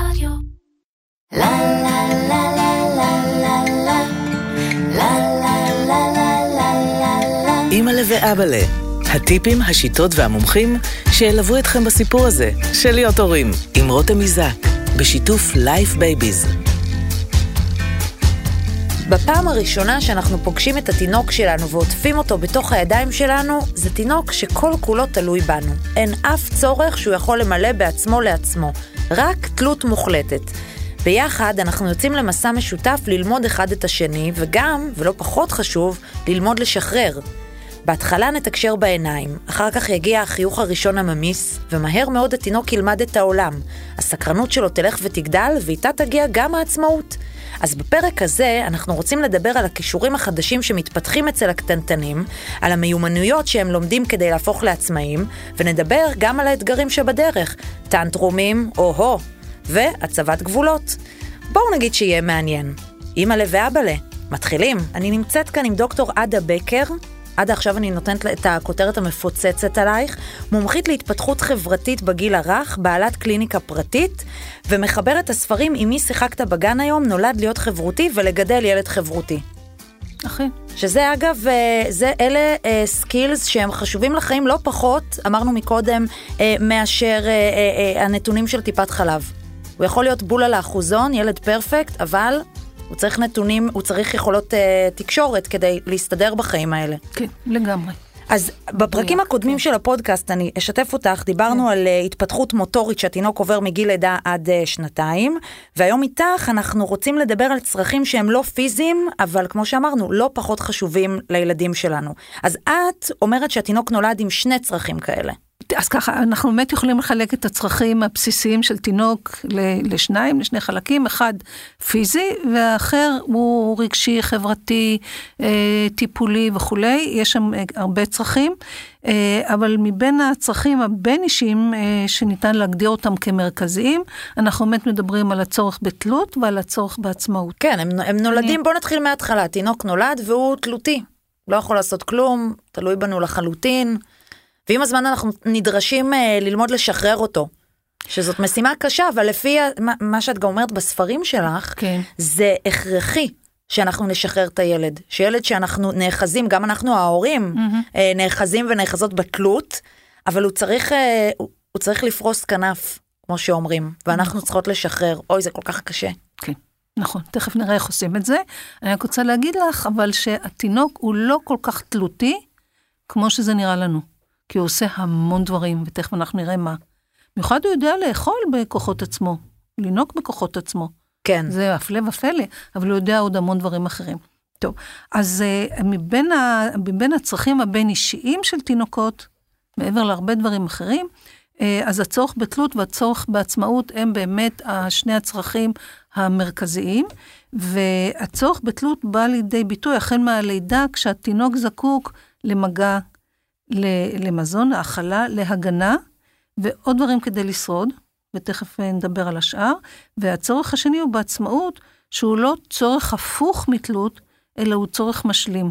רדיו. לה לה לה לה לה לה לה לה לה לה לה לה לה אימא'לה ואבאלה, הטיפים, השיטות והמומחים שילוו אתכם בסיפור הזה של להיות הורים, עם רותם איזק, בשיתוף לייף בייביז. בפעם הראשונה שאנחנו פוגשים את התינוק שלנו ועוטפים אותו בתוך הידיים שלנו, זה תינוק שכל כולו תלוי בנו. אין אף צורך שהוא יכול למלא בעצמו לעצמו, רק תלות מוחלטת. ביחד אנחנו יוצאים למסע משותף ללמוד אחד את השני, וגם, ולא פחות חשוב, ללמוד לשחרר. בהתחלה נתקשר בעיניים, אחר כך יגיע החיוך הראשון הממיס, ומהר מאוד התינוק ילמד את העולם. הסקרנות שלו תלך ותגדל, ואיתה תגיע גם העצמאות. אז בפרק הזה אנחנו רוצים לדבר על הכישורים החדשים שמתפתחים אצל הקטנטנים, על המיומנויות שהם לומדים כדי להפוך לעצמאים, ונדבר גם על האתגרים שבדרך, טנטרומים, או-הו, והצבת גבולות. בואו נגיד שיהיה מעניין. אימא'לה ואבאלה, מתחילים. אני נמצאת כאן עם דוקטור עדה בקר. עדה, עכשיו אני נותנת את הכותרת המפוצצת עלייך, מומחית להתפתחות חברתית בגיל הרך, בעלת קליניקה פרטית, ומחברת הספרים עם מי שיחקת בגן היום, נולד להיות חברותי ולגדל ילד חברותי. אחי. שזה אגב, אה, זה אלה skills שהם חשובים לחיים לא פחות, אמרנו מקודם, אה, מאשר אה, אה, אה, הנתונים של טיפת חלב. הוא יכול להיות מעולה באחוזון, ילד perfect, אבל הוא צריך נתונים, הוא צריך יכולות אה, תקשורת כדי להסתדר בחיים האלה. כן, לגמרי. אז בפרקים הקודמים של הפודקאסט, אני אשתף אותך, דיברנו על אה, התפתחות מוטורית שהתינוק עובר מגיל לידה עד אה, שנתיים, והיום איתך אנחנו רוצים לדבר על צרכים שהם לא פיזיים, אבל כמו שאמרנו, לא פחות חשובים לילדים שלנו. אז את אומרת שהתינוק נולד עם שני צרכים כאלה. אז ככה, אנחנו באמת יכולים לחלק את הצרכים הבסיסיים של תינוק לשניים, לשני חלקים, אחד פיזי והאחר הוא רגשי, חברתי, אה, טיפולי וכולי, יש שם אה, הרבה צרכים, אה, אבל מבין הצרכים הבין-אישיים שניתן להגדיר אותם כמרכזיים, אנחנו באמת מדברים על הצורך בתלות ועל הצורך בעצמאות. כן, הם, הם נולדים, אני- בוא נתחיל מההתחלה, תינוק נולד והוא תלותי. לא יכול לעשות כלום, תלוי בנו לחלוטין. ועם הזמן אנחנו נדרשים אה, ללמוד לשחרר אותו. שזאת משימה קשה, אבל לפי מה, שאת גם אומרת בספרים שלך, כן. זה הכרחי שאנחנו נשחרר את הילד. שילד שאנחנו נאחזים, גם אנחנו ההורים, אה, נאחזים ונאחזות בתלות, אבל הוא צריך, אה, הוא, הוא צריך לפרוס כנף, כמו שאומרים, ואנחנו צריכות לשחרר. אוי, זה כל כך קשה. כן, נכון, תכף נראה איך עושים את זה. אני רק רוצה להגיד לך, אבל שהתינוק הוא לא כל כך תלותי, כמו שזה נראה לנו. כי הוא עושה המון דברים, ותכף אנחנו נראה מה. במיוחד הוא יודע לאכול בכוחות עצמו, לנהוג בכוחות עצמו. כן. זה הפלא ופלא, אבל הוא יודע עוד המון דברים אחרים. טוב, אז uh, מבין, ה, מבין הצרכים הבין-אישיים של תינוקות, מעבר להרבה דברים אחרים, uh, אז הצורך בתלות והצורך בעצמאות הם באמת שני הצרכים המרכזיים, והצורך בתלות בא לידי ביטוי החל מהלידה, כשהתינוק זקוק למגע, למזון, האכלה, להגנה, ועוד דברים כדי לשרוד, ותכף אה, נדבר על השאר. והצורך השני הוא בעצמאות, שהוא לא צורך הפוך מתלות, אלא הוא צורך משלים.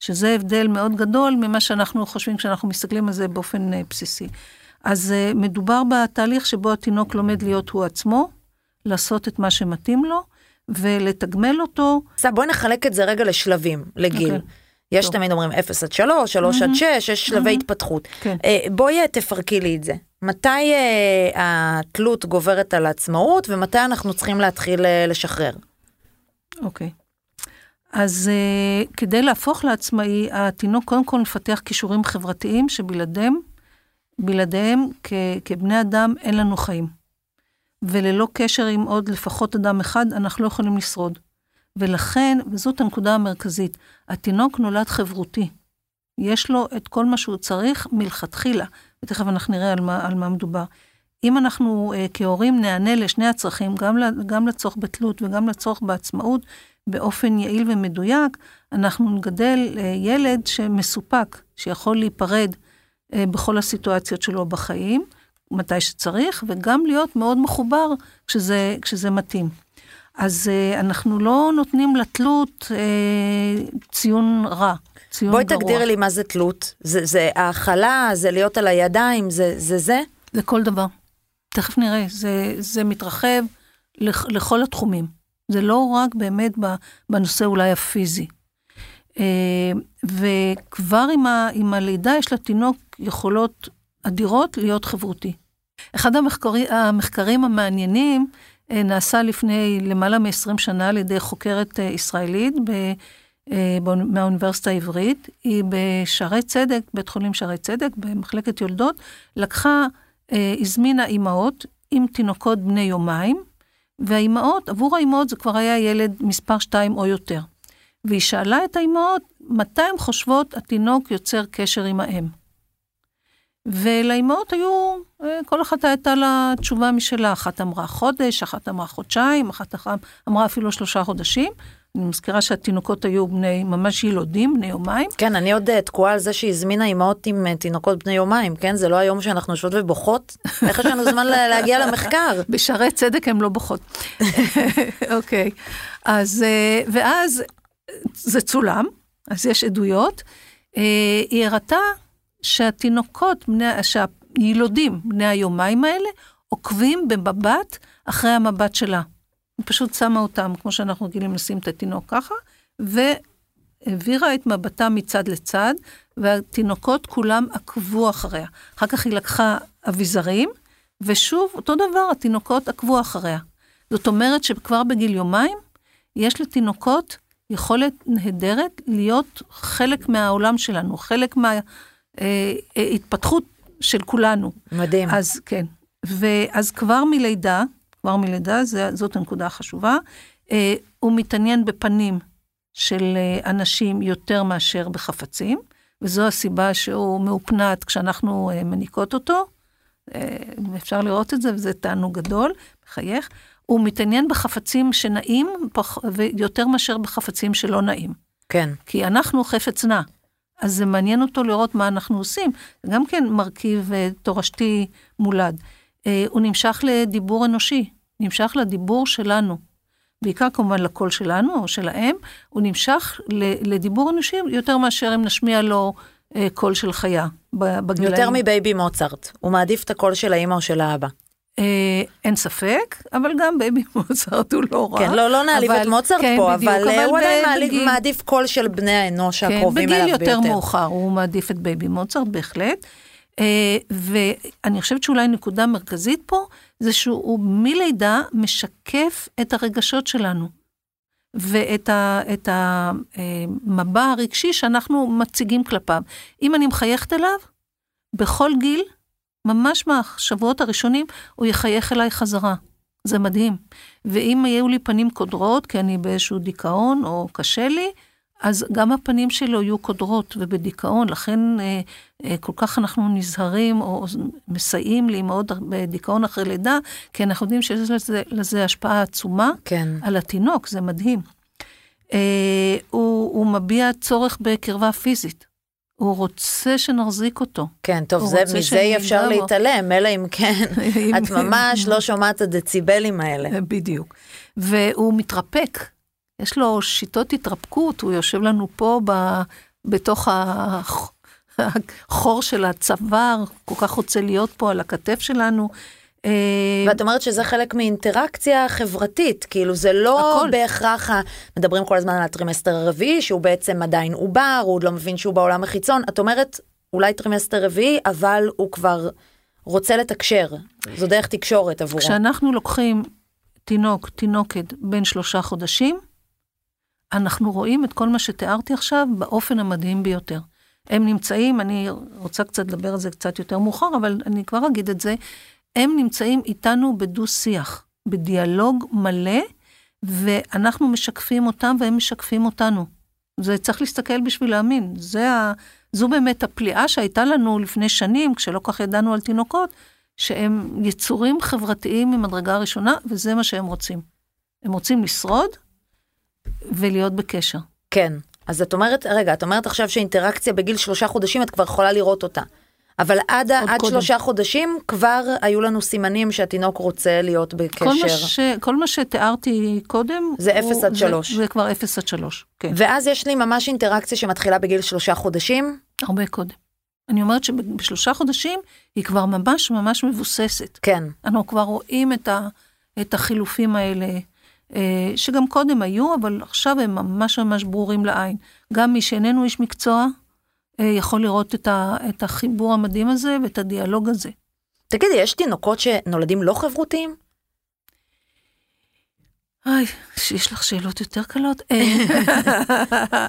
שזה הבדל מאוד גדול ממה שאנחנו חושבים כשאנחנו מסתכלים על זה באופן אה, בסיסי. אז אה, מדובר בתהליך שבו התינוק לומד להיות הוא עצמו, לעשות את מה שמתאים לו, ולתגמל אותו. עכשיו בואי נחלק את זה רגע לשלבים, לגיל. אוקיי. יש טוב. תמיד אומרים 0 עד 3, 3 עד 6, יש שלבי התפתחות. כן. אה, בואי אה, תפרקי לי את זה. מתי אה, התלות גוברת על העצמאות ומתי אנחנו צריכים להתחיל אה, לשחרר? אוקיי. אז uh, כדי להפוך לעצמאי, התינוק קודם כל מפתח כישורים חברתיים שבלעדיהם, בלעדיהם כ- כבני אדם אין לנו חיים. וללא קשר עם עוד לפחות אדם אחד, אנחנו לא יכולים לשרוד. ולכן, וזאת הנקודה המרכזית, התינוק נולד חברותי. יש לו את כל מה שהוא צריך מלכתחילה, ותכף אנחנו נראה על מה, על מה מדובר. אם אנחנו uh, כהורים נענה לשני הצרכים, גם, גם לצורך בתלות וגם לצורך בעצמאות, באופן יעיל ומדויק, אנחנו נגדל uh, ילד שמסופק, שיכול להיפרד uh, בכל הסיטואציות שלו בחיים, מתי שצריך, וגם להיות מאוד מחובר כשזה, כשזה מתאים. אז uh, אנחנו לא נותנים לתלות uh, ציון רע, ציון בואי גרוע. תגדירי לי מה זה תלות. זה, זה האכלה, זה להיות על הידיים, זה זה? זה? זה כל דבר. תכף נראה, זה, זה מתרחב לכ, לכל התחומים. זה לא רק באמת בנושא אולי הפיזי. אה, וכבר עם, ה, עם הלידה יש לתינוק יכולות אדירות להיות חברותי. אחד המחקרי, המחקרים המעניינים אה, נעשה לפני למעלה מ-20 שנה על ידי חוקרת אה, ישראלית ב, מהאוניברסיטה העברית. היא בשערי צדק, בית חולים שערי צדק, במחלקת יולדות, לקחה, הזמינה אימהות עם תינוקות בני יומיים, והאימהות, עבור האימהות זה כבר היה ילד מספר 2 או יותר. והיא שאלה את האימהות מתי הן חושבות התינוק יוצר קשר עם האם. ולאימהות היו, אה, כל אחת הייתה לה תשובה משלה, אחת אמרה חודש, אחת אמרה חודשיים, אחת אמרה אפילו שלושה חודשים. אני מזכירה שהתינוקות היו בני, ממש ילודים, בני יומיים. כן, אני עוד אה, תקועה על זה שהיא הזמינה אימהות עם אה, תינוקות בני יומיים, כן? זה לא היום שאנחנו יושבות ובוכות? איך יש לנו זמן להגיע למחקר? בשערי צדק הן לא בוכות. אוקיי, אז, ואז זה צולם, אז יש עדויות. היא הראתה שהתינוקות, בני, שהילודים, בני היומיים האלה, עוקבים במבט אחרי המבט שלה. היא פשוט שמה אותם, כמו שאנחנו רגילים לשים את התינוק ככה, והעבירה את מבטה מצד לצד, והתינוקות כולם עקבו אחריה. אחר כך היא לקחה אביזרים, ושוב, אותו דבר, התינוקות עקבו אחריה. זאת אומרת שכבר בגיל יומיים, יש לתינוקות יכולת נהדרת להיות חלק מהעולם שלנו, חלק מה... אה, אה, התפתחות של כולנו. מדהים. אז כן. ואז כבר מלידה, כבר מלידה, זה, זאת הנקודה החשובה, אה, הוא מתעניין בפנים של אה, אנשים יותר מאשר בחפצים, וזו הסיבה שהוא מאופנת כשאנחנו אה, מניקות אותו. אה, אפשר לראות את זה, וזה תענוג גדול, מחייך. הוא מתעניין בחפצים שנעים, פח, ויותר מאשר בחפצים שלא נעים. כן. כי אנחנו חפץ נע. אז זה מעניין אותו לראות מה אנחנו עושים. זה גם כן מרכיב uh, תורשתי מולד. Uh, הוא נמשך לדיבור אנושי, נמשך לדיבור שלנו. בעיקר כמובן לקול שלנו או שלהם, הוא נמשך לדיבור אנושי יותר מאשר אם נשמיע לו uh, קול של חיה בגילאים. יותר מבייבי מוצרט, הוא מעדיף את הקול של האמא או של האבא. אה, אין ספק, אבל גם בייבי מוצרט הוא לא רע. כן, לא, לא נעליב את מוצרט כן, פה, בדיוק, אבל, אבל הוא עדיין בגיל... מעדיף קול של בני האנוש כן, הקרובים אליו ביותר. בגיל יותר מאוחר הוא מעדיף את בייבי מוצרט, בהחלט. אה, ואני חושבת שאולי נקודה מרכזית פה, זה שהוא מלידה משקף את הרגשות שלנו. ואת ה, את המבע אה, הרגשי שאנחנו מציגים כלפיו. אם אני מחייכת אליו, בכל גיל, ממש מהשבועות הראשונים, הוא יחייך אליי חזרה. זה מדהים. ואם יהיו לי פנים קודרות, כי אני באיזשהו דיכאון או קשה לי, אז גם הפנים שלו יהיו קודרות ובדיכאון, לכן אה, אה, כל כך אנחנו נזהרים או מסייעים לאמהות בדיכאון אחרי לידה, כי אנחנו יודעים שיש לזה, לזה השפעה עצומה כן. על התינוק, זה מדהים. אה, הוא, הוא מביע צורך בקרבה פיזית. הוא רוצה שנחזיק אותו. כן, טוב, זה, מזה אי אפשר בו. להתעלם, אלא אם כן, את ממש לא שומעת את הדציבלים האלה. בדיוק. והוא מתרפק, יש לו שיטות התרפקות, הוא יושב לנו פה ב, בתוך החור של הצוואר, כל כך רוצה להיות פה על הכתף שלנו. אה, ואת אומרת שזה חלק מאינטראקציה חברתית, כאילו זה לא הכל. בהכרח, מדברים כל הזמן על הטרימסטר הרביעי, שהוא בעצם עדיין עובר, הוא עוד לא מבין שהוא בעולם החיצון, את אומרת אולי טרימסטר רביעי, אבל הוא כבר רוצה לתקשר, זו דרך תקשורת עבורו. כשאנחנו לוקחים תינוק, תינוקת בין שלושה חודשים, אנחנו רואים את כל מה שתיארתי עכשיו באופן המדהים ביותר. הם נמצאים, אני רוצה קצת לדבר על זה קצת יותר מאוחר, אבל אני כבר אגיד את זה, הם נמצאים איתנו בדו-שיח, בדיאלוג מלא, ואנחנו משקפים אותם והם משקפים אותנו. זה צריך להסתכל בשביל להאמין. זה ה... זו באמת הפליאה שהייתה לנו לפני שנים, כשלא כך ידענו על תינוקות, שהם יצורים חברתיים ממדרגה ראשונה, וזה מה שהם רוצים. הם רוצים לשרוד ולהיות בקשר. כן. אז את אומרת, רגע, את אומרת עכשיו שאינטראקציה בגיל שלושה חודשים, את כבר יכולה לראות אותה. אבל עד, עד שלושה חודשים כבר היו לנו סימנים שהתינוק רוצה להיות בקשר. כל מה, ש, כל מה שתיארתי קודם, זה אפס עד שלוש. זה, זה כבר אפס עד שלוש, כן. ואז יש לי ממש אינטראקציה שמתחילה בגיל שלושה חודשים. הרבה קודם. אני אומרת שבשלושה חודשים היא כבר ממש ממש מבוססת. כן. אנחנו כבר רואים את, ה, את החילופים האלה, אה, שגם קודם היו, אבל עכשיו הם ממש ממש ברורים לעין. גם מי שאיננו איש מקצוע, יכול לראות את, ה, את החיבור המדהים הזה ואת הדיאלוג הזה. תגידי, יש תינוקות שנולדים לא חברותיים? היי, יש לך שאלות יותר קלות? אה,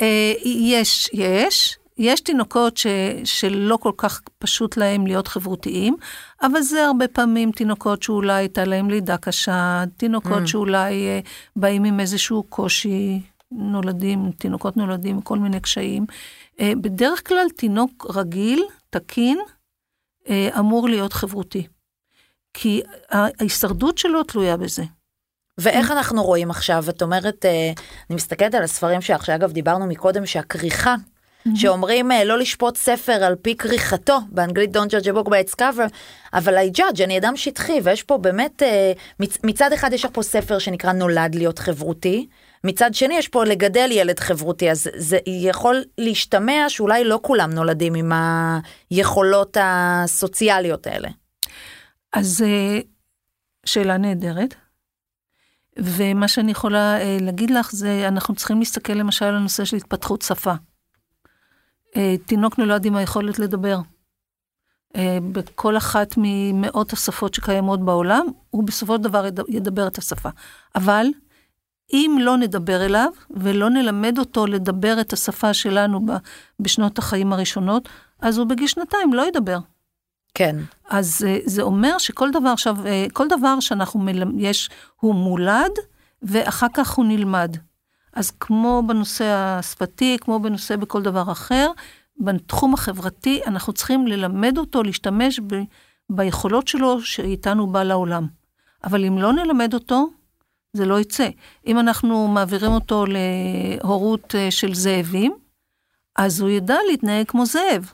אה, יש, יש. יש תינוקות ש, שלא כל כך פשוט להם להיות חברותיים, אבל זה הרבה פעמים תינוקות שאולי הייתה להם לידה קשה, תינוקות mm. שאולי אה, באים עם איזשהו קושי, נולדים, תינוקות נולדים כל מיני קשיים. אה, בדרך כלל תינוק רגיל, תקין, אה, אמור להיות חברותי. כי ההישרדות שלו תלויה בזה. ואיך אנחנו רואים עכשיו? את אומרת, אה, אני מסתכלת על הספרים שלך, שאגב דיברנו מקודם שהכריכה, שאומרים לא לשפוט ספר על פי כריכתו, באנגלית Don't judge a book by its cover, אבל I judge, אני אדם שטחי, ויש פה באמת, מצד אחד יש לך פה ספר שנקרא נולד להיות חברותי, מצד שני יש פה לגדל ילד חברותי, אז זה יכול להשתמע שאולי לא כולם נולדים עם היכולות הסוציאליות האלה. אז שאלה נהדרת. ומה שאני יכולה אה, להגיד לך זה, אנחנו צריכים להסתכל למשל על הנושא של התפתחות שפה. אה, תינוק נולד עם היכולת לדבר. אה, בכל אחת ממאות השפות שקיימות בעולם, הוא בסופו של דבר ידבר את השפה. אבל אם לא נדבר אליו ולא נלמד אותו לדבר את השפה שלנו בשנות החיים הראשונות, אז הוא בגיל שנתיים לא ידבר. כן. אז אה, זה אומר שכל דבר עכשיו, אה, כל דבר שאנחנו, מלמד, יש, הוא מולד, ואחר כך הוא נלמד. אז כמו בנושא השפתי, כמו בנושא בכל דבר אחר, בתחום החברתי, אנחנו צריכים ללמד אותו להשתמש ב, ביכולות שלו שאיתנו בא לעולם. אבל אם לא נלמד אותו, זה לא יצא. אם אנחנו מעבירים אותו להורות אה, של זאבים, אז הוא ידע להתנהג כמו זאב.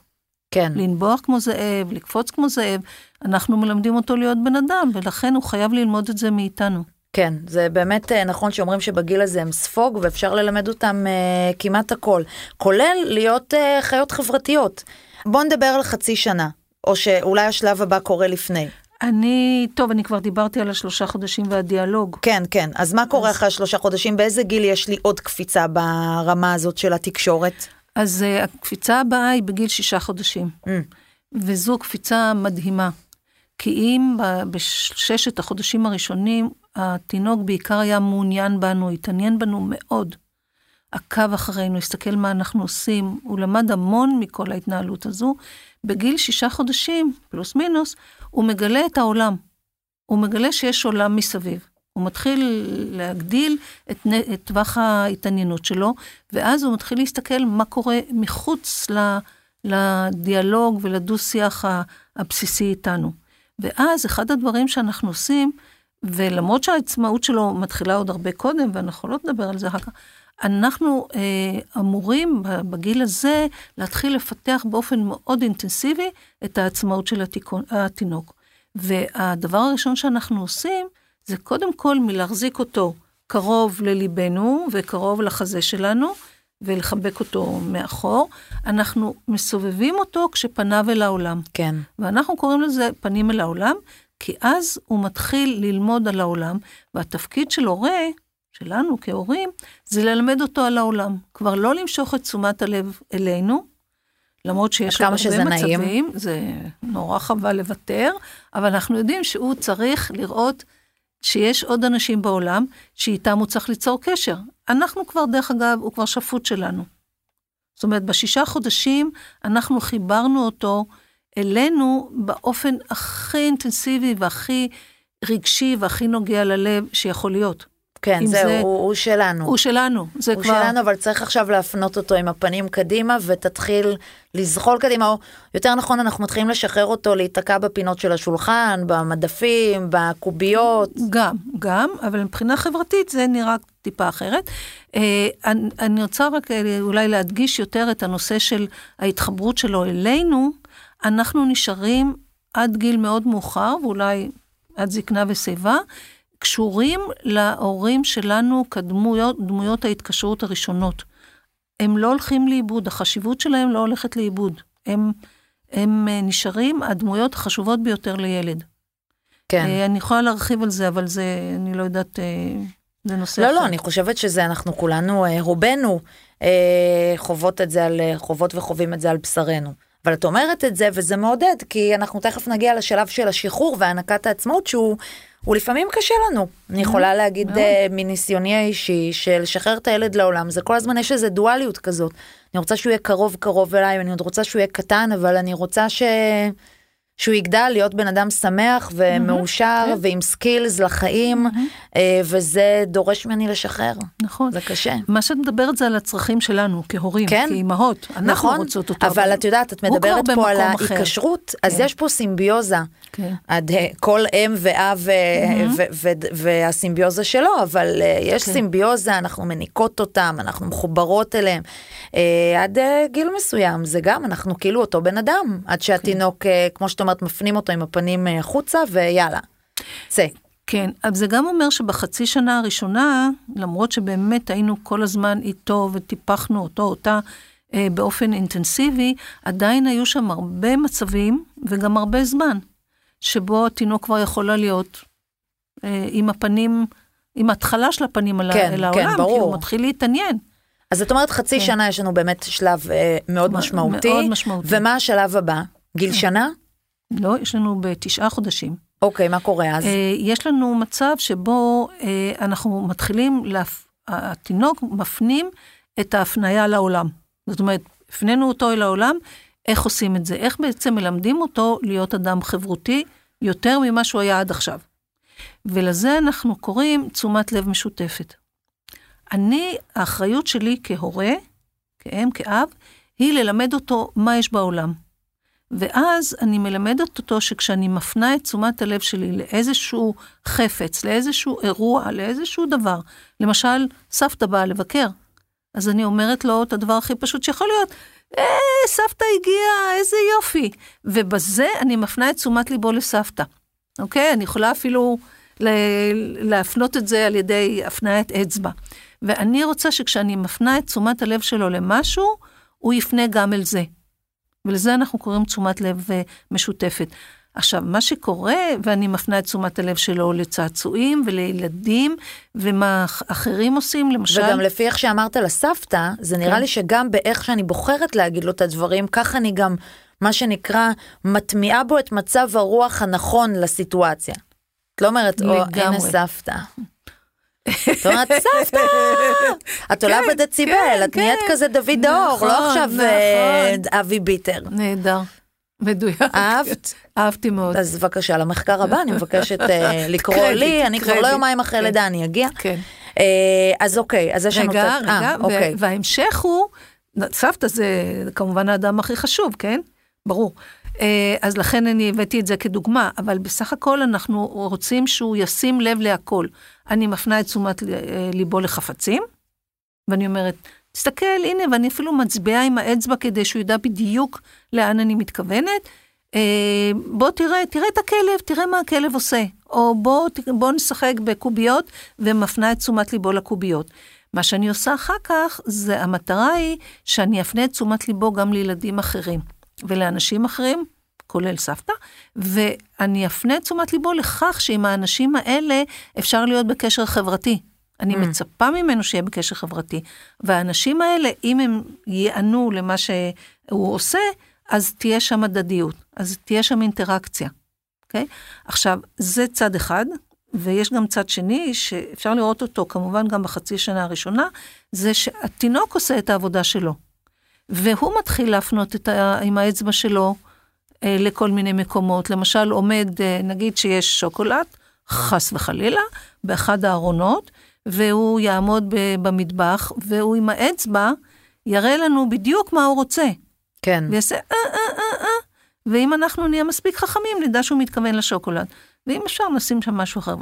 כן. לנבוח כמו זאב, לקפוץ כמו זאב, אנחנו מלמדים אותו להיות בן אדם, ולכן הוא חייב ללמוד את זה מאיתנו. כן, זה באמת אה, נכון שאומרים שבגיל הזה הם ספוג ואפשר ללמד אותם uh, כמעט הכל, כולל להיות uh, חיות חברתיות. בוא נדבר על חצי שנה, או שאולי השלב הבא קורה לפני. אני, טוב, אני כבר דיברתי על השלושה חודשים והדיאלוג. כן, כן. אז מה קורה אז... אחרי השלושה חודשים? באיזה גיל יש לי עוד קפיצה ברמה הזאת של התקשורת? אז uh, הקפיצה הבאה היא בגיל שישה חודשים, mm. וזו קפיצה מדהימה. כי אם בששת החודשים הראשונים, התינוק בעיקר היה מעוניין בנו, התעניין בנו מאוד. עקב אחרינו, הסתכל מה אנחנו עושים, הוא למד המון מכל ההתנהלות הזו. בגיל שישה חודשים, פלוס מינוס, הוא מגלה את העולם. הוא מגלה שיש עולם מסביב. הוא מתחיל להגדיל את, את טווח ההתעניינות שלו, ואז הוא מתחיל להסתכל מה קורה מחוץ לדיאלוג ולדו-שיח הבסיסי איתנו. ואז אחד הדברים שאנחנו עושים, ולמרות שהעצמאות שלו מתחילה עוד הרבה קודם, ואנחנו לא נדבר על זה אחר כך, אנחנו אה, אמורים בגיל הזה להתחיל לפתח באופן מאוד אינטנסיבי את העצמאות של התיקון, התינוק. והדבר הראשון שאנחנו עושים, זה קודם כל מלהחזיק אותו קרוב לליבנו וקרוב לחזה שלנו, ולחבק אותו מאחור. אנחנו מסובבים אותו כשפניו אל העולם. כן. ואנחנו קוראים לזה פנים אל העולם, כי אז הוא מתחיל ללמוד על העולם, והתפקיד של הורה, שלנו כהורים, זה ללמד אותו על העולם. כבר לא למשוך את תשומת הלב אלינו, למרות שיש הרבה מצבים, נעים. זה נורא חבל לוותר, אבל אנחנו יודעים שהוא צריך לראות שיש עוד אנשים בעולם שאיתם הוא צריך ליצור קשר. אנחנו כבר, דרך אגב, הוא כבר שפוט שלנו. זאת אומרת, בשישה חודשים אנחנו חיברנו אותו אלינו באופן הכי אינטנסיבי והכי רגשי והכי נוגע ללב שיכול להיות. כן, זהו, זה, הוא, הוא שלנו. הוא שלנו, זה הוא כבר... הוא שלנו, אבל צריך עכשיו להפנות אותו עם הפנים קדימה, ותתחיל לזחול קדימה, או יותר נכון, אנחנו מתחילים לשחרר אותו להיתקע בפינות של השולחן, במדפים, בקוביות. גם, גם, אבל מבחינה חברתית זה נראה טיפה אחרת. אה, אני, אני רוצה רק אה, אולי להדגיש יותר את הנושא של ההתחברות שלו אלינו. אנחנו נשארים עד גיל מאוד מאוחר, ואולי עד זקנה ושיבה, קשורים להורים שלנו כדמויות דמויות ההתקשרות הראשונות. הם לא הולכים לאיבוד, החשיבות שלהם לא הולכת לאיבוד. הם, הם אה, נשארים הדמויות החשובות ביותר לילד. כן. אה, אני יכולה להרחיב על זה, אבל זה, אני לא יודעת, אה, זה נושא לא, אחר. לא, אני חושבת שזה אנחנו כולנו, רובנו חוות את זה על, חוות וחווים את זה על בשרנו. אבל את אומרת את זה וזה מעודד, כי אנחנו תכף נגיע לשלב של השחרור והענקת העצמאות שהוא הוא לפעמים קשה לנו. אני יכולה להגיד מאוד. אה, מניסיוני האישי של לשחרר את הילד לעולם, זה כל הזמן יש איזה דואליות כזאת. אני רוצה שהוא יהיה קרוב קרוב אליי, אני עוד רוצה שהוא יהיה קטן, אבל אני רוצה ש... שהוא יגדל להיות בן אדם שמח ומאושר כן. ועם skills לחיים, אה, וזה דורש ממני לשחרר. נכון. זה קשה. מה שאת מדברת זה על הצרכים שלנו כהורים, כן. כאימהות. אנחנו נכון, רוצות אותו. אבל את יודעת, את מדברת פה על. ההיקשרות, אז כן. יש פה סימביוזה. כן. עד אה, כל אם ואב אה, ו- והסימביוזה שלו, אבל יש כן. סימביוזה, אנחנו מניקות אותם, אנחנו מחוברות אליהם. עד גיל מסוים, זה גם, אנחנו כאילו אותו בן אדם, עד שהתינוק, אה, כמו שאת אומרת, מפנים אותו עם הפנים אה, החוצה, ויאללה, צא. כן, אבל זה גם אומר שבחצי שנה הראשונה, למרות שבאמת היינו כל הזמן איתו וטיפחנו אותו, אותה אה, באופן אינטנסיבי, עדיין היו שם הרבה מצבים וגם הרבה זמן, שבו התינוק כבר יכולה להיות אה, עם הפנים, עם ההתחלה של הפנים אל, כן, אל כן, העולם, כי ברור. הוא מתחיל להתעניין. אז את אומרת, חצי כן. שנה יש לנו באמת שלב אה, מאוד מ- משמעותי. מאוד משמעותי. ומה השלב הבא? גיל שנה? לא, יש לנו בתשעה חודשים. אוקיי, מה קורה אז? אה, יש לנו מצב שבו אה, אנחנו מתחילים, להפ... התינוק מפנים את ההפניה לעולם. זאת אומרת, הפנינו אותו אל העולם, איך עושים את זה? איך בעצם מלמדים אותו להיות אדם חברותי יותר ממה שהוא היה עד עכשיו. ולזה אנחנו קוראים תשומת לב משותפת. אני, האחריות שלי כהורה, כאם, כאב, היא ללמד אותו מה יש בעולם. ואז אני מלמדת אותו שכשאני מפנה את תשומת הלב שלי לאיזשהו חפץ, לאיזשהו אירוע, לאיזשהו דבר, למשל, סבתא באה לבקר, אז אני אומרת לו את הדבר הכי פשוט שיכול להיות, אה, סבתא הגיעה, איזה יופי. ובזה אני מפנה את תשומת ליבו לסבתא. אוקיי? אני יכולה אפילו להפנות את זה על ידי הפניית אצבע. ואני רוצה שכשאני מפנה את תשומת הלב שלו למשהו, הוא יפנה גם אל זה. ולזה אנחנו קוראים תשומת לב אה, משותפת. עכשיו, מה שקורה, ואני מפנה את תשומת הלב שלו לצעצועים ולילדים, ומה אח- אחרים עושים, למשל... וגם לפי איך שאמרת לסבתא, זה נראה כן. לי שגם באיך שאני בוחרת להגיד לו את הדברים, ככה אני גם, מה שנקרא, מטמיעה בו את מצב הרוח הנכון לסיטואציה. את לא אומרת, או, הנה. סבתא. את אומרת, סבתא! את עולה כן, בדציבל, כן, את נהיית כן. כזה דוד נכון, לא עכשיו נכון. אה, אבי ביטר. נהדר. מדויק. אהבת? אהבתי מאוד. אז בבקשה, למחקר הבא אני מבקשת אה, לקרוא לי, אני כבר לא. יומיים אחרי. לידה, אני אגיע. כן. אה, אז אוקיי, אז יש לנו... רגע, רגע, אוקיי. וההמשך הוא, סבתא זה כמובן האדם הכי חשוב, כן? ברור. אה, אז לכן אני הבאתי את זה כדוגמה, אבל בסך הכל אנחנו רוצים שהוא ישים לב להכל. אני מפנה את תשומת אה, ליבו לחפצים, ואני אומרת, תסתכל, הנה, ואני אפילו מצביעה עם האצבע כדי שהוא ידע בדיוק לאן אני מתכוונת. אה, בוא תראה, תראה את הכלב, תראה מה הכלב עושה. או בוא, בוא נשחק בקוביות, ומפנה את תשומת ליבו לקוביות. מה שאני עושה אחר כך, זה המטרה היא שאני אפנה את תשומת ליבו גם לילדים אחרים ולאנשים אחרים, כולל סבתא, ואני אפנה את תשומת ליבו לכך שעם האנשים האלה אפשר להיות בקשר חברתי. אני Mm. מצפה ממנו שיהיה בקשר חברתי. והאנשים האלה, אם הם ייענו למה שהוא עושה, אז תהיה שם הדדיות, אז תהיה שם אינטראקציה, אוקיי? עכשיו, זה צד אחד, ויש גם צד שני, שאפשר לראות אותו כמובן גם בחצי שנה הראשונה, זה שהתינוק עושה את העבודה שלו. והוא מתחיל להפנות את ה, עם האצבע שלו אה, לכל מיני מקומות. למשל, עומד, אה, נגיד שיש שוקולד, חס וחלילה, באחד הארונות, והוא יעמוד ב- במטבח, והוא עם האצבע יראה לנו בדיוק מה הוא רוצה. כן. ויעשה אה אה אה אה, ואם אנחנו נהיה מספיק חכמים, נדע שהוא מתכוון לשוקולד. ואם אפשר, נשים שם משהו אחר.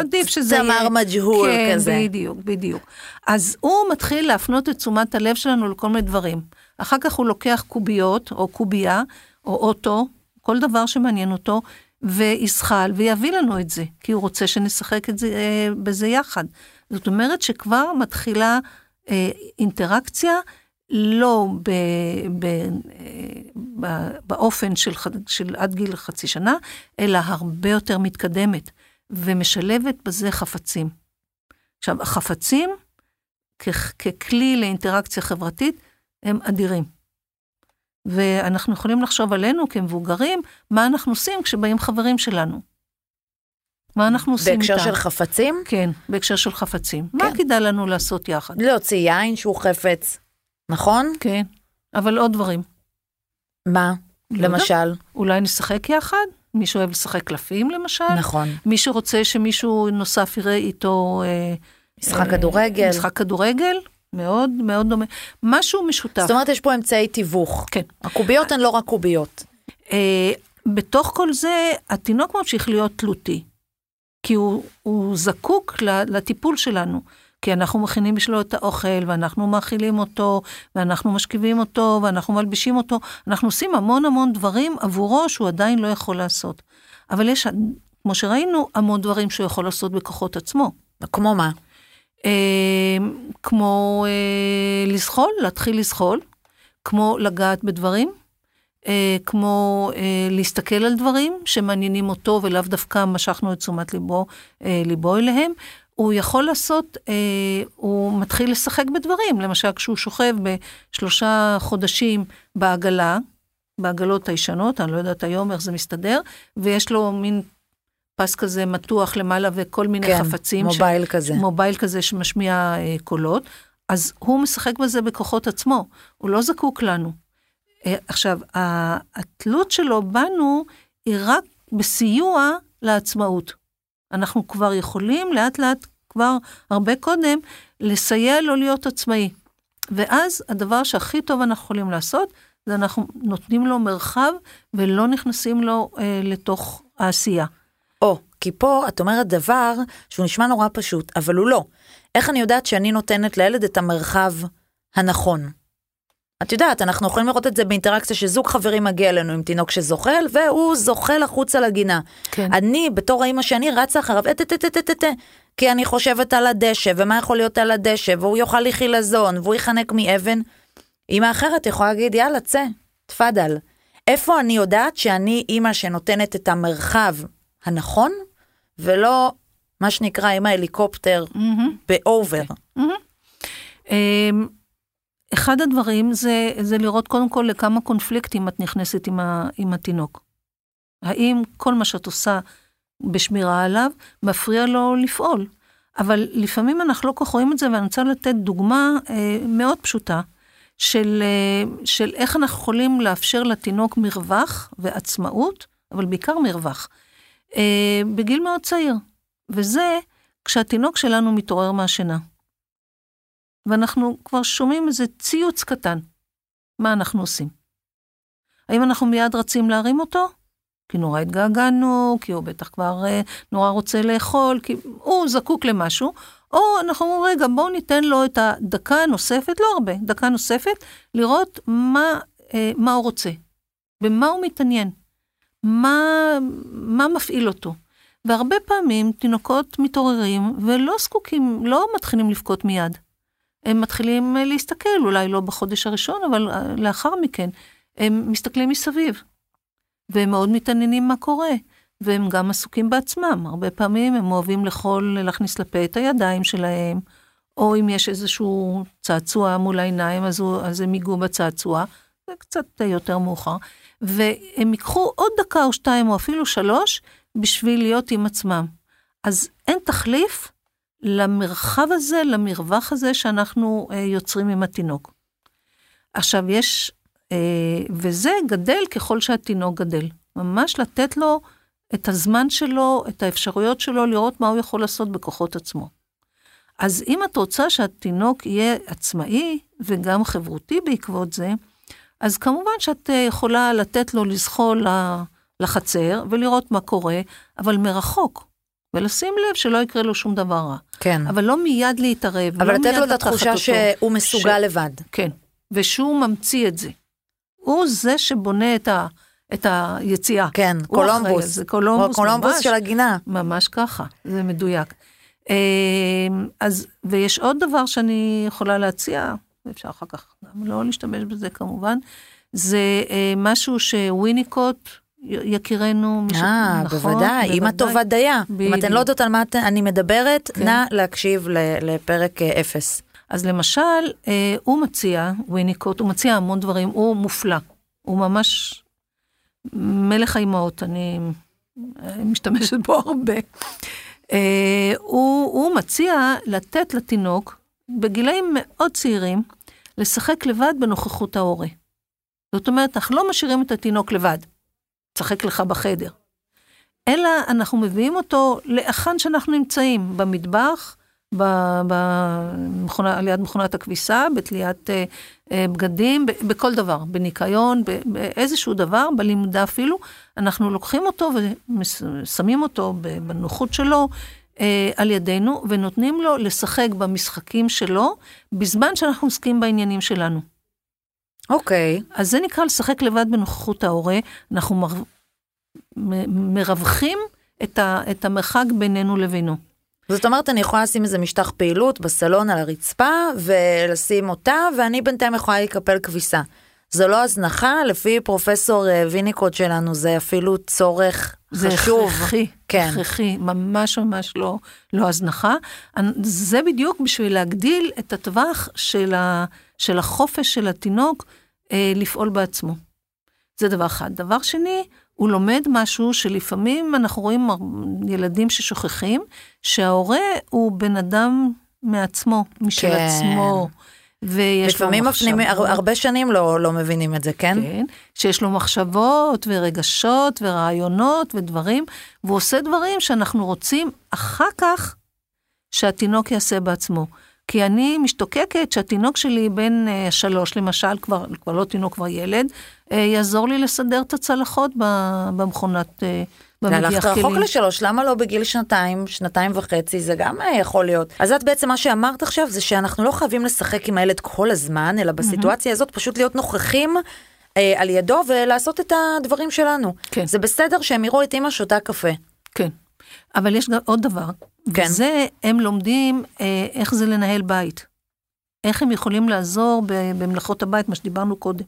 עדיף שזה יהיה יהיה- מג'הול כן, כזה. כן, בדיוק, בדיוק. אז הוא מתחיל להפנות את תשומת הלב שלנו לכל מיני דברים. אחר כך הוא לוקח קוביות, או קובייה, או אוטו, כל דבר שמעניין אותו, ויזחל, ויביא לנו את זה, כי הוא רוצה שנשחק את זה, אה, בזה יחד. זאת אומרת שכבר מתחילה אה, אינטראקציה לא ב, ב, ב, באופן של, של עד גיל חצי שנה, אלא הרבה יותר מתקדמת, ומשלבת בזה חפצים. עכשיו, החפצים, כ- ככלי לאינטראקציה חברתית, הם אדירים. ואנחנו יכולים לחשוב עלינו כמבוגרים, מה אנחנו עושים כשבאים חברים שלנו. מה אנחנו עושים איתם? בהקשר של חפצים? כן, בהקשר של חפצים. כן. מה כדאי לנו לעשות יחד? להוציא יין שהוא חפץ, נכון? כן, אבל עוד דברים. מה? לא למשל? אולי נשחק יחד? מישהו אוהב לשחק קלפים למשל? נכון. מי שרוצה שמישהו נוסף יראה איתו... אה, משחק אה, כדורגל. משחק כדורגל, מאוד מאוד דומה. משהו משותף. זאת אומרת, יש פה אמצעי תיווך. כן. הקוביות הן לא רק קוביות. אה, בתוך כל זה, התינוק ממשיך להיות תלותי. כי הוא, הוא זקוק לטיפול שלנו. כי אנחנו מכינים בשבילו את האוכל, ואנחנו מאכילים אותו, ואנחנו משכיבים אותו, ואנחנו מלבישים אותו. אנחנו עושים המון המון דברים עבורו שהוא עדיין לא יכול לעשות. אבל יש, כמו שראינו, המון דברים שהוא יכול לעשות בכוחות עצמו. כמו מה? אה, כמו אה, לזחול, להתחיל לזחול, כמו לגעת בדברים, אה, כמו אה, להסתכל על דברים שמעניינים אותו ולאו דווקא משכנו את תשומת ליבו, אה, ליבו אליהם. הוא יכול לעשות, אה, הוא מתחיל לשחק בדברים, למשל כשהוא שוכב בשלושה חודשים בעגלה, בעגלות הישנות, אני לא יודעת היום איך זה מסתדר, ויש לו מין פס כזה מתוח למעלה וכל מיני כן, חפצים. מובייל כזה. מובייל כזה שמשמיע אה, קולות, אז הוא משחק בזה בכוחות עצמו, הוא לא זקוק לנו. אה, עכשיו, התלות שלו בנו היא רק בסיוע לעצמאות. אנחנו כבר יכולים לאט לאט, כבר הרבה קודם, לסייע לו להיות עצמאי. ואז הדבר שהכי טוב אנחנו יכולים לעשות, זה אנחנו נותנים לו מרחב ולא נכנסים לו אה, לתוך העשייה. או, כי פה את אומרת דבר שהוא נשמע נורא פשוט, אבל הוא לא. איך אני יודעת שאני נותנת לילד את המרחב הנכון? את יודעת, אנחנו יכולים לראות את זה באינטראקציה שזוג חברים מגיע אלינו עם תינוק שזוחל, והוא זוחל החוצה לגינה. כן. אני, בתור האימא שאני רצה אחריו, אה, תה תה תה תה תה, כי אני חושבת על הדשא, ומה יכול להיות על הדשא, והוא יאכל לי חילזון, והוא יחנק מאבן. אימא אחרת יכולה להגיד, יאללה, צא, תפאדל. איפה אני יודעת שאני אימא שנותנת את המרחב הנכון, ולא מה שנקרא עם ההליקופטר באובר. אמ, אחד הדברים זה, זה לראות קודם כל לכמה קונפליקטים את נכנסת עם, ה, עם התינוק. האם כל מה שאת עושה בשמירה עליו מפריע לו לפעול? אבל לפעמים אנחנו לא כל כך רואים את זה, ואני רוצה לתת דוגמה אה, מאוד פשוטה של, אה, של איך אנחנו יכולים לאפשר לתינוק מרווח ועצמאות, אבל בעיקר מרווח, אה, בגיל מאוד צעיר. וזה כשהתינוק שלנו מתעורר מהשינה. ואנחנו כבר שומעים איזה ציוץ קטן. מה אנחנו עושים? האם אנחנו מיד רצים להרים אותו? כי נורא התגעגענו, כי הוא בטח כבר אה, נורא רוצה לאכול, כי הוא זקוק למשהו, או אנחנו אומרים, רגע, בואו ניתן לו את הדקה הנוספת, לא הרבה, דקה נוספת, לראות מה, אה, מה הוא רוצה, במה הוא מתעניין, מה, מה מפעיל אותו. והרבה פעמים תינוקות מתעוררים ולא זקוקים, לא מתחילים לבכות מיד. הם מתחילים אה, להסתכל, אולי לא בחודש הראשון, אבל אה, לאחר מכן, הם מסתכלים מסביב. והם מאוד מתעניינים מה קורה, והם גם עסוקים בעצמם. הרבה פעמים הם אוהבים לאכול, להכניס לפה את הידיים שלהם, או אם יש איזשהו צעצוע מול העיניים, אז, הוא, אז הם ייגעו בצעצוע, זה קצת יותר מאוחר. והם ייקחו עוד דקה או שתיים, או אפילו שלוש, בשביל להיות עם עצמם. אז אין תחליף למרחב הזה, למרווח הזה שאנחנו אה, יוצרים עם התינוק. עכשיו יש, אה, וזה גדל ככל שהתינוק גדל. ממש לתת לו את הזמן שלו, את האפשרויות שלו, לראות מה הוא יכול לעשות בכוחות עצמו. אז אם את רוצה שהתינוק יהיה עצמאי וגם חברותי בעקבות זה, אז כמובן שאת אה, יכולה לתת לו לזחול לחצר ולראות מה קורה, אבל מרחוק. ולשים לב שלא יקרה לו שום דבר רע. כן. אבל לא מיד להתערב, אבל לא לתת לו את התחושה. שהוא מסוגל ש- לבד. כן, ושהוא ממציא את זה. הוא זה שבונה את, ה, את היציאה. כן, קולומבוס. זה, קולומבוס, קולומבוס ממש. של הגינה. ממש ככה, זה מדויק. אמ, אז, ויש עוד דבר שאני יכולה להציע, ואפשר אחר כך גם לא להשתמש בזה כמובן, זה אה, משהו שוויניקוט, יקירנו, אה, נכון, בוודאי, אמא בוודאי. טובה דייה. אם אתן. לא יודעות על מה את- אני מדברת, כן. נא להקשיב לפרק אה, אפס. אז למשל, אה, הוא מציע, וויניקוט, הוא מציע המון דברים, הוא מופלא. הוא ממש מלך האימהות, אני אה, משתמשת בו הרבה. אה, הוא, הוא מציע לתת לתינוק, בגילאים מאוד צעירים, לשחק לבד בנוכחות ההורה. זאת אומרת, אנחנו לא משאירים את התינוק לבד, תשחק לך בחדר. אלא אנחנו מביאים אותו להיכן שאנחנו נמצאים, במטבח, במכונה, על יד מכונת הכביסה, בתליית אה, אה, בגדים, ב- בכל דבר, בניקיון, ב- באיזשהו דבר, בלימודה אפילו, אנחנו לוקחים אותו ושמים אותו בנוחות שלו אה, על ידינו, ונותנים לו לשחק במשחקים שלו, בזמן שאנחנו עוסקים בעניינים שלנו. אוקיי. אז זה נקרא לשחק לבד בנוכחות ההורה, אנחנו מר... מ- מרווחים את, ה... את המרחק בינינו לבינו. זאת אומרת, אני יכולה לשים איזה משטח פעילות בסלון על הרצפה, ולשים אותה, ואני בינתיים יכולה לקפל כביסה. זו לא הזנחה, לפי פרופסור אה, ויניקוד שלנו, זה אפילו צורך זה חשוב. הכרחי, כן. הכרחי, ממש ממש לא, לא הזנחה. זה בדיוק בשביל להגדיל את הטווח של, ה... של החופש של התינוק אה, לפעול בעצמו. זה דבר אחד. דבר שני, הוא לומד משהו שלפעמים אנחנו רואים ילדים ששוכחים, שההורה הוא בן אדם מעצמו, משל כן. עצמו. ויש לו לפעמים מפנים, מחשבות. הרבה שנים לא, לא מבינים את זה, כן? כן, שיש לו מחשבות ורגשות ורעיונות ודברים, והוא עושה דברים שאנחנו רוצים אחר כך שהתינוק יעשה בעצמו. כי אני משתוקקת שהתינוק שלי בן אה, שלוש, למשל, כבר, כבר לא תינוק, כבר ילד, אה, יעזור לי לסדר את הצלחות במכונת, אה, הלכת. רחוק לשלוש, למה לא בגיל שנתיים, שנתיים וחצי, זה גם יכול להיות. אז את בעצם מה שאמרת עכשיו זה שאנחנו לא חייבים לשחק עם הילד כל הזמן, אלא בסיטואציה הזאת פשוט להיות נוכחים אה, על ידו ולעשות את הדברים שלנו. כן. זה בסדר שהם יראו את אמא שותה קפה. כן. אבל יש גם עוד דבר, כן. וזה, הם לומדים אה, איך זה לנהל בית. איך הם יכולים לעזור במלאכות הבית, מה שדיברנו קודם.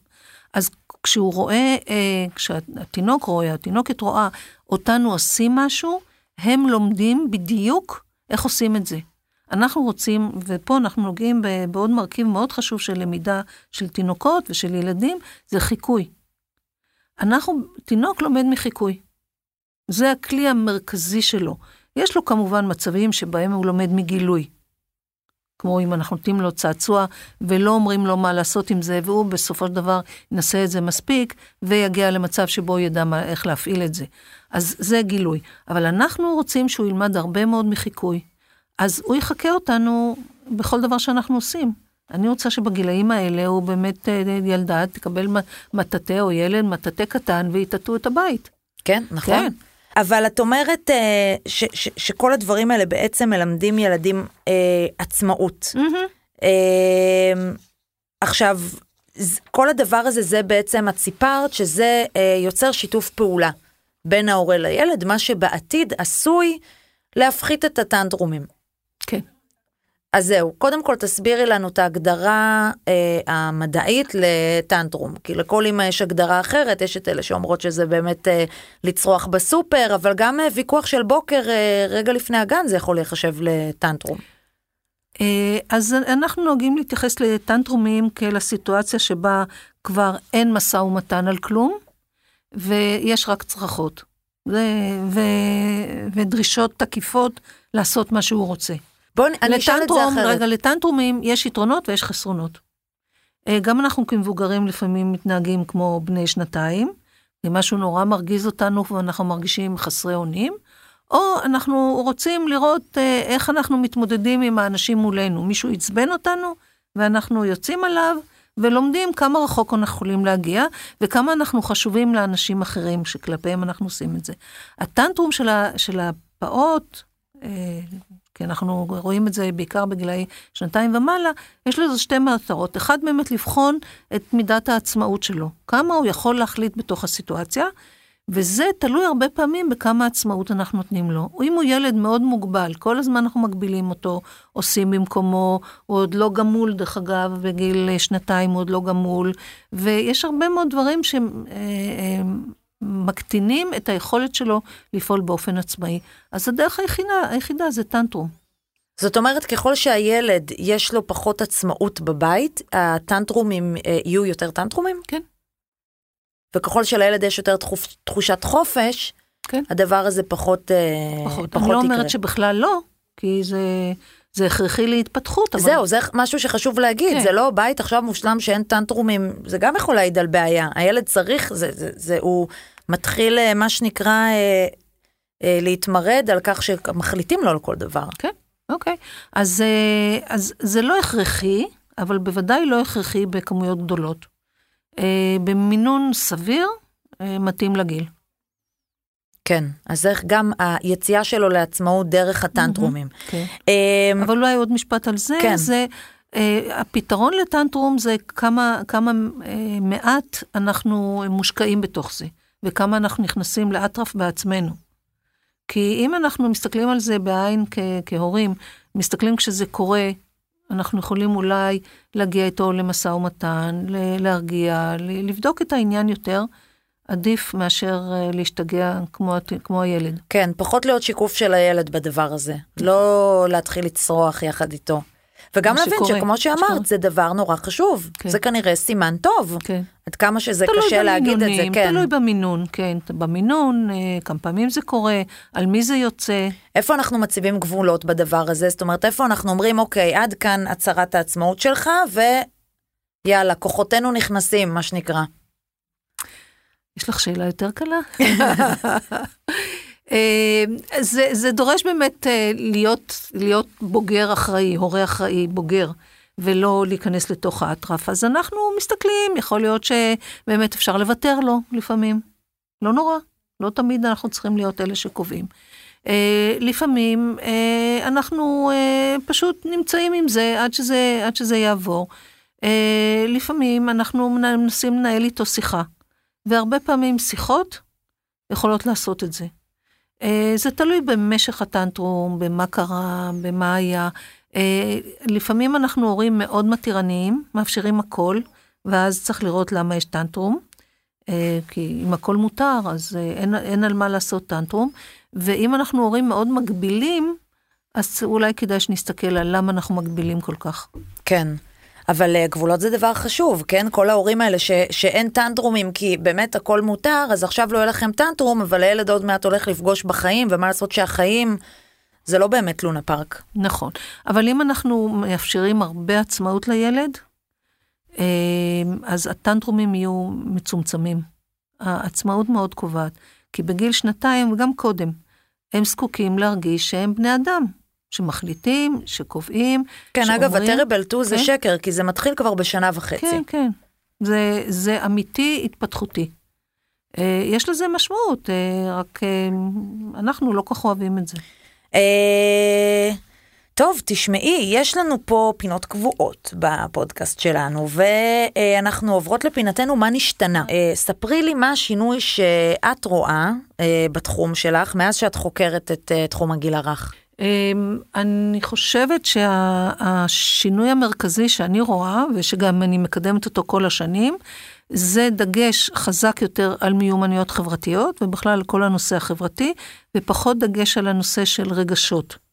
אז כשהוא רואה, אה, כשהתינוק רואה, התינוקת רואה אותנו עושים משהו, הם לומדים בדיוק איך עושים את זה. אנחנו רוצים, ופה אנחנו נוגעים בעוד מרכיב מאוד חשוב של למידה של תינוקות ושל ילדים, זה חיקוי. אנחנו, תינוק לומד מחיקוי. זה הכלי המרכזי שלו. יש לו כמובן מצבים שבהם הוא לומד מגילוי. כמו אם אנחנו נותנים לו צעצוע ולא אומרים לו מה לעשות עם זה, והוא בסופו של דבר ינסה את זה מספיק, ויגיע למצב שבו הוא ידע מה, איך להפעיל את זה. אז זה גילוי. אבל אנחנו רוצים שהוא ילמד הרבה מאוד מחיקוי. אז הוא יחקה אותנו בכל דבר שאנחנו עושים. אני רוצה שבגילאים האלה הוא באמת אה, ילדה תקבל מטאטא או ילד מטאטא קטן ויטאטאו את הבית. כן, נכון. כן. אבל את אומרת אה, ש, ש, שכל הדברים האלה בעצם מלמדים ילדים אה, עצמאות. אה, עכשיו, כל הדבר הזה זה בעצם, את סיפרת שזה אה, יוצר שיתוף פעולה בין ההורה לילד, מה שבעתיד עשוי להפחית את הטנטרומים. אז זהו, קודם כל תסבירי לנו את ההגדרה אה, המדעית לטנטרום, כי לכל אמא יש הגדרה אחרת, יש את אלה שאומרות שזה באמת אה, לצרוח בסופר, אבל גם אה, ויכוח של בוקר אה, רגע לפני הגן זה יכול להיחשב לטנטרום. אה, אז אנחנו נוהגים להתייחס לטנטרומים כאל הסיטואציה שבה כבר אין משא ומתן על כלום, ויש רק צרחות. ו- ו- ודרישות תקיפות לעשות מה שהוא רוצה. בואו אני אשאל את זה אחרת. רגע, לטנטרומים יש יתרונות ויש חסרונות. אה, גם אנחנו כמבוגרים לפעמים מתנהגים כמו בני שנתיים, אם משהו נורא מרגיז אותנו ואנחנו מרגישים חסרי אונים, או אנחנו רוצים לראות אה, איך אנחנו מתמודדים עם האנשים מולנו. מישהו עצבן אותנו ואנחנו יוצאים עליו ולומדים כמה רחוק אנחנו יכולים להגיע וכמה אנחנו חשובים לאנשים אחרים שכלפיהם אנחנו עושים את זה. הטנטרום של, ה, של הפעוט, אה, כי אנחנו רואים את זה בעיקר בגילאי שנתיים ומעלה, יש לזה שתי מטרות. אחד באמת לבחון את מידת העצמאות שלו, כמה הוא יכול להחליט בתוך הסיטואציה, וזה תלוי הרבה פעמים בכמה עצמאות אנחנו נותנים לו. אם הוא ילד מאוד מוגבל, כל הזמן אנחנו מגבילים אותו, עושים במקומו, הוא עוד לא גמול, דרך אגב, בגיל אה, שנתיים הוא עוד לא גמול, ויש הרבה מאוד דברים שמקטינים אה, את היכולת שלו לפעול באופן עצמאי. אז הדרך היחידה, היחידה זה טנטרום. זאת אומרת, ככל שהילד יש לו פחות עצמאות בבית, הטנטרומים יהיו יותר טנטרומים? כן. וככל שלילד יש יותר תחופ, תחושת חופש, כן. הדבר הזה פחות, אה, פחות, פחות אני לא אומרת שבכלל לא, כי זה, זה הכרחי להתפתחות. אבל... זהו, זה משהו שחשוב להגיד, כן. זה לא בית עכשיו מושלם שאין טנטרומים, זה גם יכול להעיד על בעיה. הילד צריך, זה, זה, זה, הוא מתחיל אה, מה שנקרא אה, אה, להתמרד על כך שמחליטים לו על כל דבר. כן, אוקיי. אז, אה, אז זה לא הכרחי, אבל בוודאי לא הכרחי בכמויות גדולות. במינון סביר, מתאים לגיל. כן, אז איך גם היציאה שלו לעצמאות דרך הטנטרומים. כן. אה, אבל אולי עוד משפט על זה, כן. זה הפתרון לטנטרום זה כמה, כמה מעט אנחנו מושקעים בתוך זה, וכמה אנחנו נכנסים לאטרף בעצמנו. כי אם אנחנו מסתכלים על זה בעין כ- כהורים, מסתכלים כשזה קורה, אנחנו יכולים אולי להגיע איתו למשא ומתן, להרגיע, לבדוק את העניין יותר. עדיף מאשר אה, להשתגע כמו, כמו הילד. כן, פחות להיות שיקוף של הילד בדבר הזה. לא להתחיל לצרוח יחד איתו. וגם להבין שקורה, שכמו שאמרת, שקורה. זה דבר נורא חשוב. כן. זה כנראה סימן טוב. כן. עד כמה שזה קשה להגיד את זה, כן. תלוי במינון, כן. במינון, אה, כמה פעמים זה קורה, על מי זה יוצא. איפה אנחנו מציבים גבולות בדבר הזה? זאת אומרת, איפה אנחנו אומרים, אוקיי, עד כאן הצהרת העצמאות שלך, ויאללה, כוחותינו נכנסים, מה שנקרא. יש לך שאלה יותר קלה? אה, זה, זה דורש באמת אה, להיות, להיות בוגר אחראי, הורה אחראי, בוגר, ולא להיכנס לתוך האטרף. אז אנחנו מסתכלים, יכול להיות שבאמת אפשר לוותר לו לפעמים. לא נורא, לא תמיד אנחנו צריכים להיות אלה שקובעים. Uh, לפעמים uh, אנחנו uh, פשוט נמצאים עם זה עד שזה, עד שזה יעבור. Uh, לפעמים אנחנו מנסים לנהל איתו שיחה, והרבה פעמים שיחות יכולות לעשות את זה. אה, זה תלוי במשך הטנטרום, במה קרה, במה היה. אה, לפעמים אנחנו הורים מאוד מתירניים, מאפשרים הכל, ואז צריך לראות למה יש טנטרום. אה, כי אם הכל מותר, אז אין, אין על מה לעשות טנטרום. ואם אנחנו הורים מאוד מגבילים, אז אולי כדאי שנסתכל על למה אנחנו מגבילים כל כך. כן. אבל uh, גבולות זה דבר חשוב, כן? כל ההורים האלה ש, שאין טנטרומים כי באמת הכל מותר, אז עכשיו לא יהיה לכם טנטרום, אבל הילד עוד מעט הולך לפגוש בחיים, ומה לעשות שהחיים זה לא באמת לונה פארק. נכון, אבל אם אנחנו מאפשרים הרבה עצמאות לילד, אה, אז הטנטרומים יהיו מצומצמים. העצמאות מאוד קובעת, כי בגיל שנתיים וגם קודם, הם זקוקים להרגיש שהם בני אדם. שמחליטים, שקובעים, כן, שאומרים... אגב, הטרבל 2 כן? זה שקר, כי זה מתחיל כבר בשנה וחצי. כן, כן. זה, זה אמיתי התפתחותי. אה, יש לזה משמעות, אה, רק אנחנו לא כך אוהבים את זה. טוב, תשמעי, יש לנו פה פינות קבועות בפודקאסט שלנו, ואנחנו עוברות לפינתנו מה נשתנה. ספרי לי מה השינוי שאת רואה בתחום שלך מאז שאת חוקרת את תחום הגיל הרך. אני חושבת שהשינוי המרכזי שאני רואה, ושגם אני מקדמת אותו כל השנים, זה דגש חזק יותר על מיומנויות חברתיות, ובכלל על כל הנושא החברתי, ופחות דגש על הנושא של רגשות.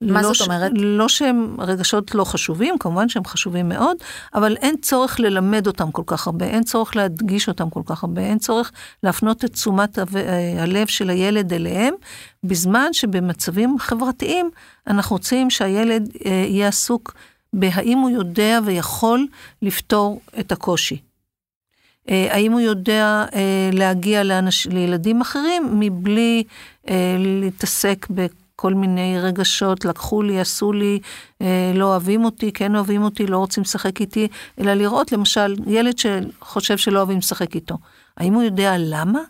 מה לא זאת אומרת? לא שהם רגשות לא חשובים, כמובן שהם חשובים מאוד, אבל אין צורך ללמד אותם כל כך הרבה, אין צורך להדגיש אותם כל כך הרבה, אין צורך להפנות את תשומת אה, הלב של הילד אליהם, בזמן שבמצבים חברתיים אנחנו רוצים שהילד אה, יהיה עסוק בהאם הוא יודע ויכול לפתור את הקושי. אה, האם הוא יודע להגיע לאנש, לילדים אחרים מבלי להתעסק ב... כל מיני רגשות, לקחו לי, עשו לי, אה, לא אוהבים אותי, כן אוהבים אותי, לא רוצים לשחק איתי, אלא לראות למשל ילד שחושב שלא אוהבים לשחק איתו. האם הוא יודע למה?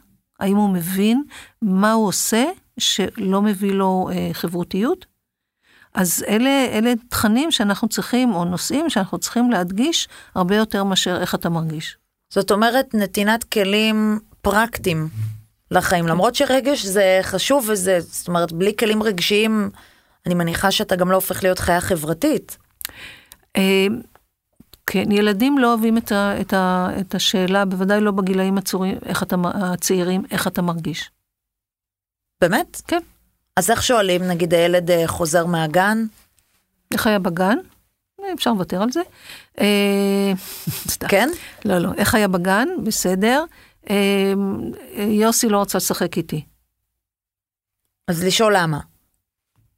האם הוא מבין מה הוא עושה שלא מביא לו אה, חברותיות? אז אלה, אלה תכנים שאנחנו צריכים, או נושאים שאנחנו צריכים להדגיש הרבה יותר מאשר איך אתה מרגיש. זאת אומרת, נתינת כלים פרקטיים לחיים, למרות שרגש זה חשוב וזה, זאת אומרת, בלי כלים רגשיים, אני מניחה שאתה גם לא הופך להיות חיה חברתית. אה, כן, ילדים לא אוהבים את, ה, את, ה, את השאלה, בוודאי לא בגילאים הצורים, איך אתה, הצעירים, איך אתה מרגיש. באמת? כן. אז איך שואלים, נגיד הילד אה, חוזר מהגן? איך היה בגן? אה, אפשר לוותר על זה. אה. כן? לא, לא. איך היה בגן? בסדר. אה, יוסי לא רצה לשחק איתי. אז לשאול למה.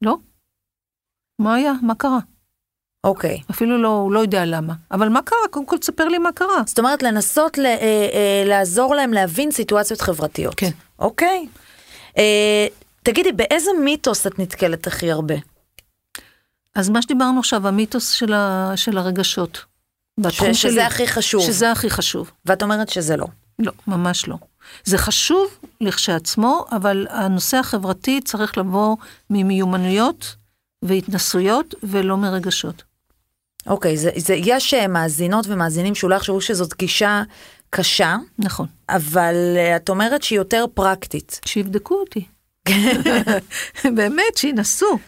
לא. מה היה? מה קרה? אוקיי. אפילו לא, הוא לא יודע למה. אבל מה קרה? קודם כל תספר לי מה קרה. זאת אומרת, לנסות ל, אה, אה, לעזור להם להבין סיטואציות חברתיות. כן. אוקיי. אה, תגידי, באיזה מיתוס את נתקלת הכי הרבה? אז מה שדיברנו עכשיו, המיתוס של, ה, של הרגשות. ש, שזה שלי. הכי חשוב. שזה הכי חשוב. ואת אומרת שזה לא. לא, ממש לא. זה חשוב לכשעצמו, אבל הנושא החברתי צריך לבוא ממיומנויות והתנסויות ולא מרגשות. אוקיי, זה, זה, יש אה, מאזינות ומאזינים שאולי יחשבו שזאת גישה קשה, נכון. אבל אה, את אומרת שהיא יותר פרקטית. שיבדקו אותי. באמת, שינסו.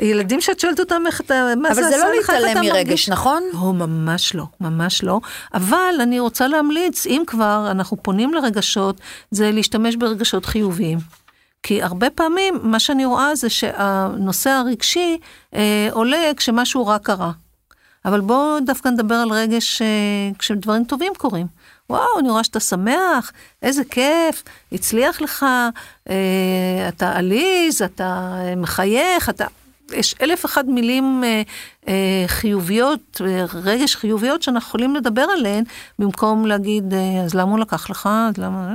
ילדים שאת שואלת אותם איך אתה, מה אבל זה זה עשה לא לך, איך להתעלם אתה מרגש, מרגיש? נכון? לא, ממש לא, ממש לא. אבל אני רוצה להמליץ, אם כבר אנחנו פונים לרגשות, זה להשתמש ברגשות חיוביים. כי הרבה פעמים מה שאני רואה זה שהנושא הרגשי אה, עולה כשמשהו רע קרה. אבל בואו דווקא נדבר על רגש אה, כשדברים טובים קורים. וואו, אני רואה שאתה שמח, איזה כיף, הצליח לך, אה, אתה עליז, אתה מחייך, אתה... יש אלף אחד מילים אה, אה, חיוביות, אה, רגש חיוביות שאנחנו יכולים לדבר עליהן, במקום להגיד, אה, אז למה הוא לקח לך, אז למה...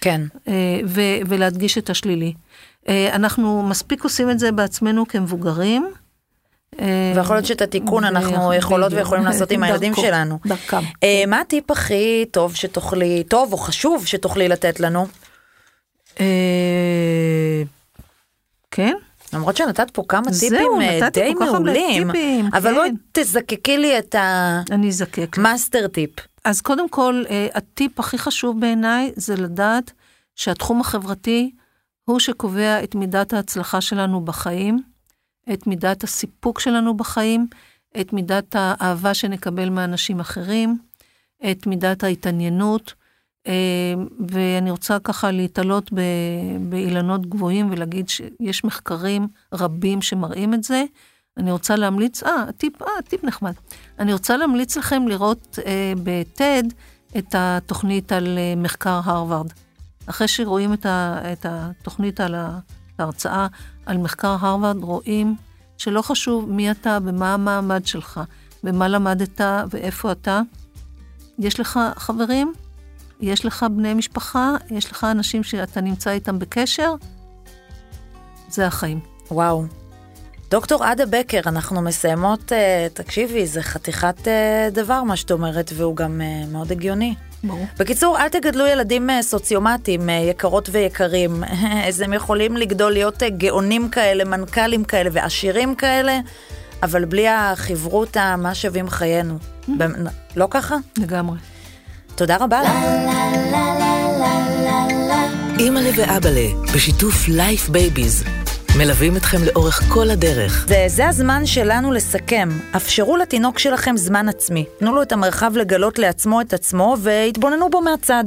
כן. אה, ו- ולהדגיש את השלילי. אה, אנחנו מספיק עושים את זה בעצמנו כמבוגרים. אה, ויכול להיות שאת התיקון אנחנו יכולות. ויכולים לעשות עם הילדים שלנו. דרכם. אה, מה הטיפ הכי טוב שתוכלי, טוב או חשוב שתוכלי לתת לנו? כן? למרות שנתת פה כמה זהו, טיפים אה, די מעולים, טיפים, אבל כן. בואי תזקקי לי את. המאסטר טיפ. אז קודם כל, אה, הטיפ הכי חשוב בעיניי זה לדעת שהתחום החברתי הוא שקובע את מידת ההצלחה שלנו בחיים, את מידת הסיפוק שלנו בחיים, את מידת האהבה שנקבל מאנשים אחרים, את מידת ההתעניינות, ואני רוצה ככה להתעלות באילנות גבוהים ולהגיד שיש מחקרים רבים שמראים את זה. אני רוצה להמליץ, אה, טיפ, אה, טיפ נחמד. אני רוצה להמליץ לכם לראות אה, בטד את התוכנית על אה, מחקר הרווארד. אחרי שרואים את, ה, את התוכנית על ההרצאה על מחקר הרווארד, רואים שלא חשוב מי אתה ומה המעמד שלך, ומה למדת ואיפה אתה. יש לך חברים, יש לך בני משפחה, יש לך אנשים שאתה נמצא איתם בקשר, זה החיים. וואו. דוקטור עדה בקר, אנחנו מסיימות, אה, תקשיבי, זה חתיכת אה, דבר מה שאת אומרת, והוא גם אה, מאוד הגיוני. ברור. בקיצור, אל תגדלו ילדים סוציומטיים, יקרות ויקרים. אז הם יכולים לגדול להיות גאונים כאלה, מנכ"לים כאלה ועשירים כאלה, אבל בלי החברותא, מה שווים חיינו? במ- לא ככה? לגמרי. תודה רבה. אימא'לה ואבאלה, בשיתוף לייף בייביז. מלווים אתכם לאורך כל הדרך. וזה הזמן שלנו לסכם. אפשרו לתינוק שלכם זמן עצמי. תנו לו את המרחב לגלות לעצמו את עצמו והתבוננו בו מהצד.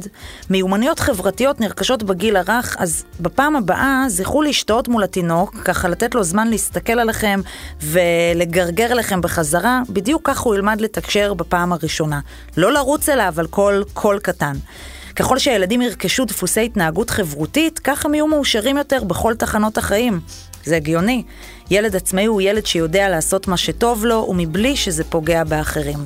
מיומנויות חברתיות נרכשות בגיל הרך, אז בפעם הבאה זכרו לשתות מול התינוק, ככה לתת לו זמן להסתכל עליכם ולגרגר לכם בחזרה, בדיוק כך הוא ילמד לתקשר בפעם הראשונה. לא לרוץ אליו על כל קול קטן. ככל שהילדים ירכשו דפוסי התנהגות חברותית, כך הם יהיו מאושרים יותר בכל תחנות החיים. זה הגיוני. ילד עצמאי הוא ילד שיודע לעשות מה שטוב לו, ומבלי שזה פוגע באחרים.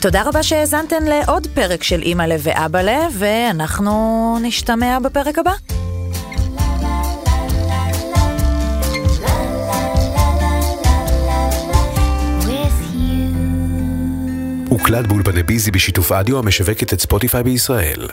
תודה רבה שהאזנתן לעוד פרק של אימא'לה ואבא'לה, ואנחנו נשתמע בפרק הבא. הוקלט באולפני ביזי בשיתוף אדיו המשווקת את ספוטיפיי בישראל.